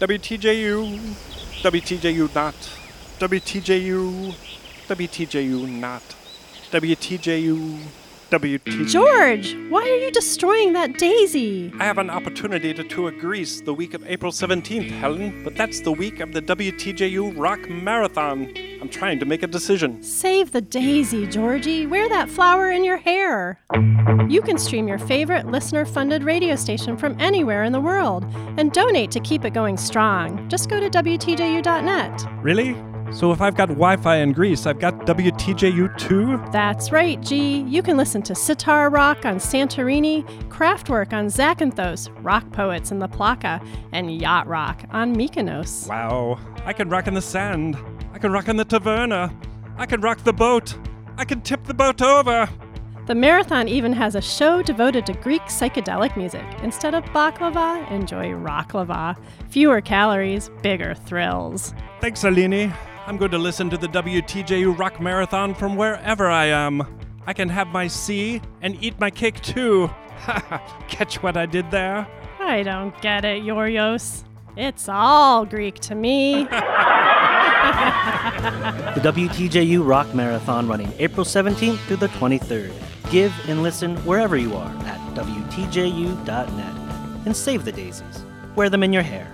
WTJU, WTJU not, WTJU, WTJU not, WTJU, WTJU. George, why are you destroying that daisy? I have an opportunity to tour Greece the week of April 17th, Helen, but that's the week of the WTJU Rock Marathon. I'm trying to make a decision. Save the daisy, Georgie. Wear that flower in your hair. You can stream your favorite listener funded radio station from anywhere in the world and donate to keep it going strong. Just go to WTJU.net. Really? So if I've got Wi Fi in Greece, I've got WTJU too? That's right, G. You can listen to sitar rock on Santorini, Kraftwerk on Zakynthos, rock poets in La Plaka, and yacht rock on Mykonos. Wow. I can rock in the sand. I can rock in the taverna. I can rock the boat. I can tip the boat over. The marathon even has a show devoted to Greek psychedelic music. Instead of baklava, enjoy rocklava. Fewer calories, bigger thrills. Thanks, Eleni. I'm going to listen to the WTJU Rock Marathon from wherever I am. I can have my sea and eat my cake too. Catch what I did there? I don't get it, Yorios. It's all Greek to me. The WTJU Rock Marathon running April 17th through the 23rd. Give and listen wherever you are at WTJU.net. And save the daisies. Wear them in your hair.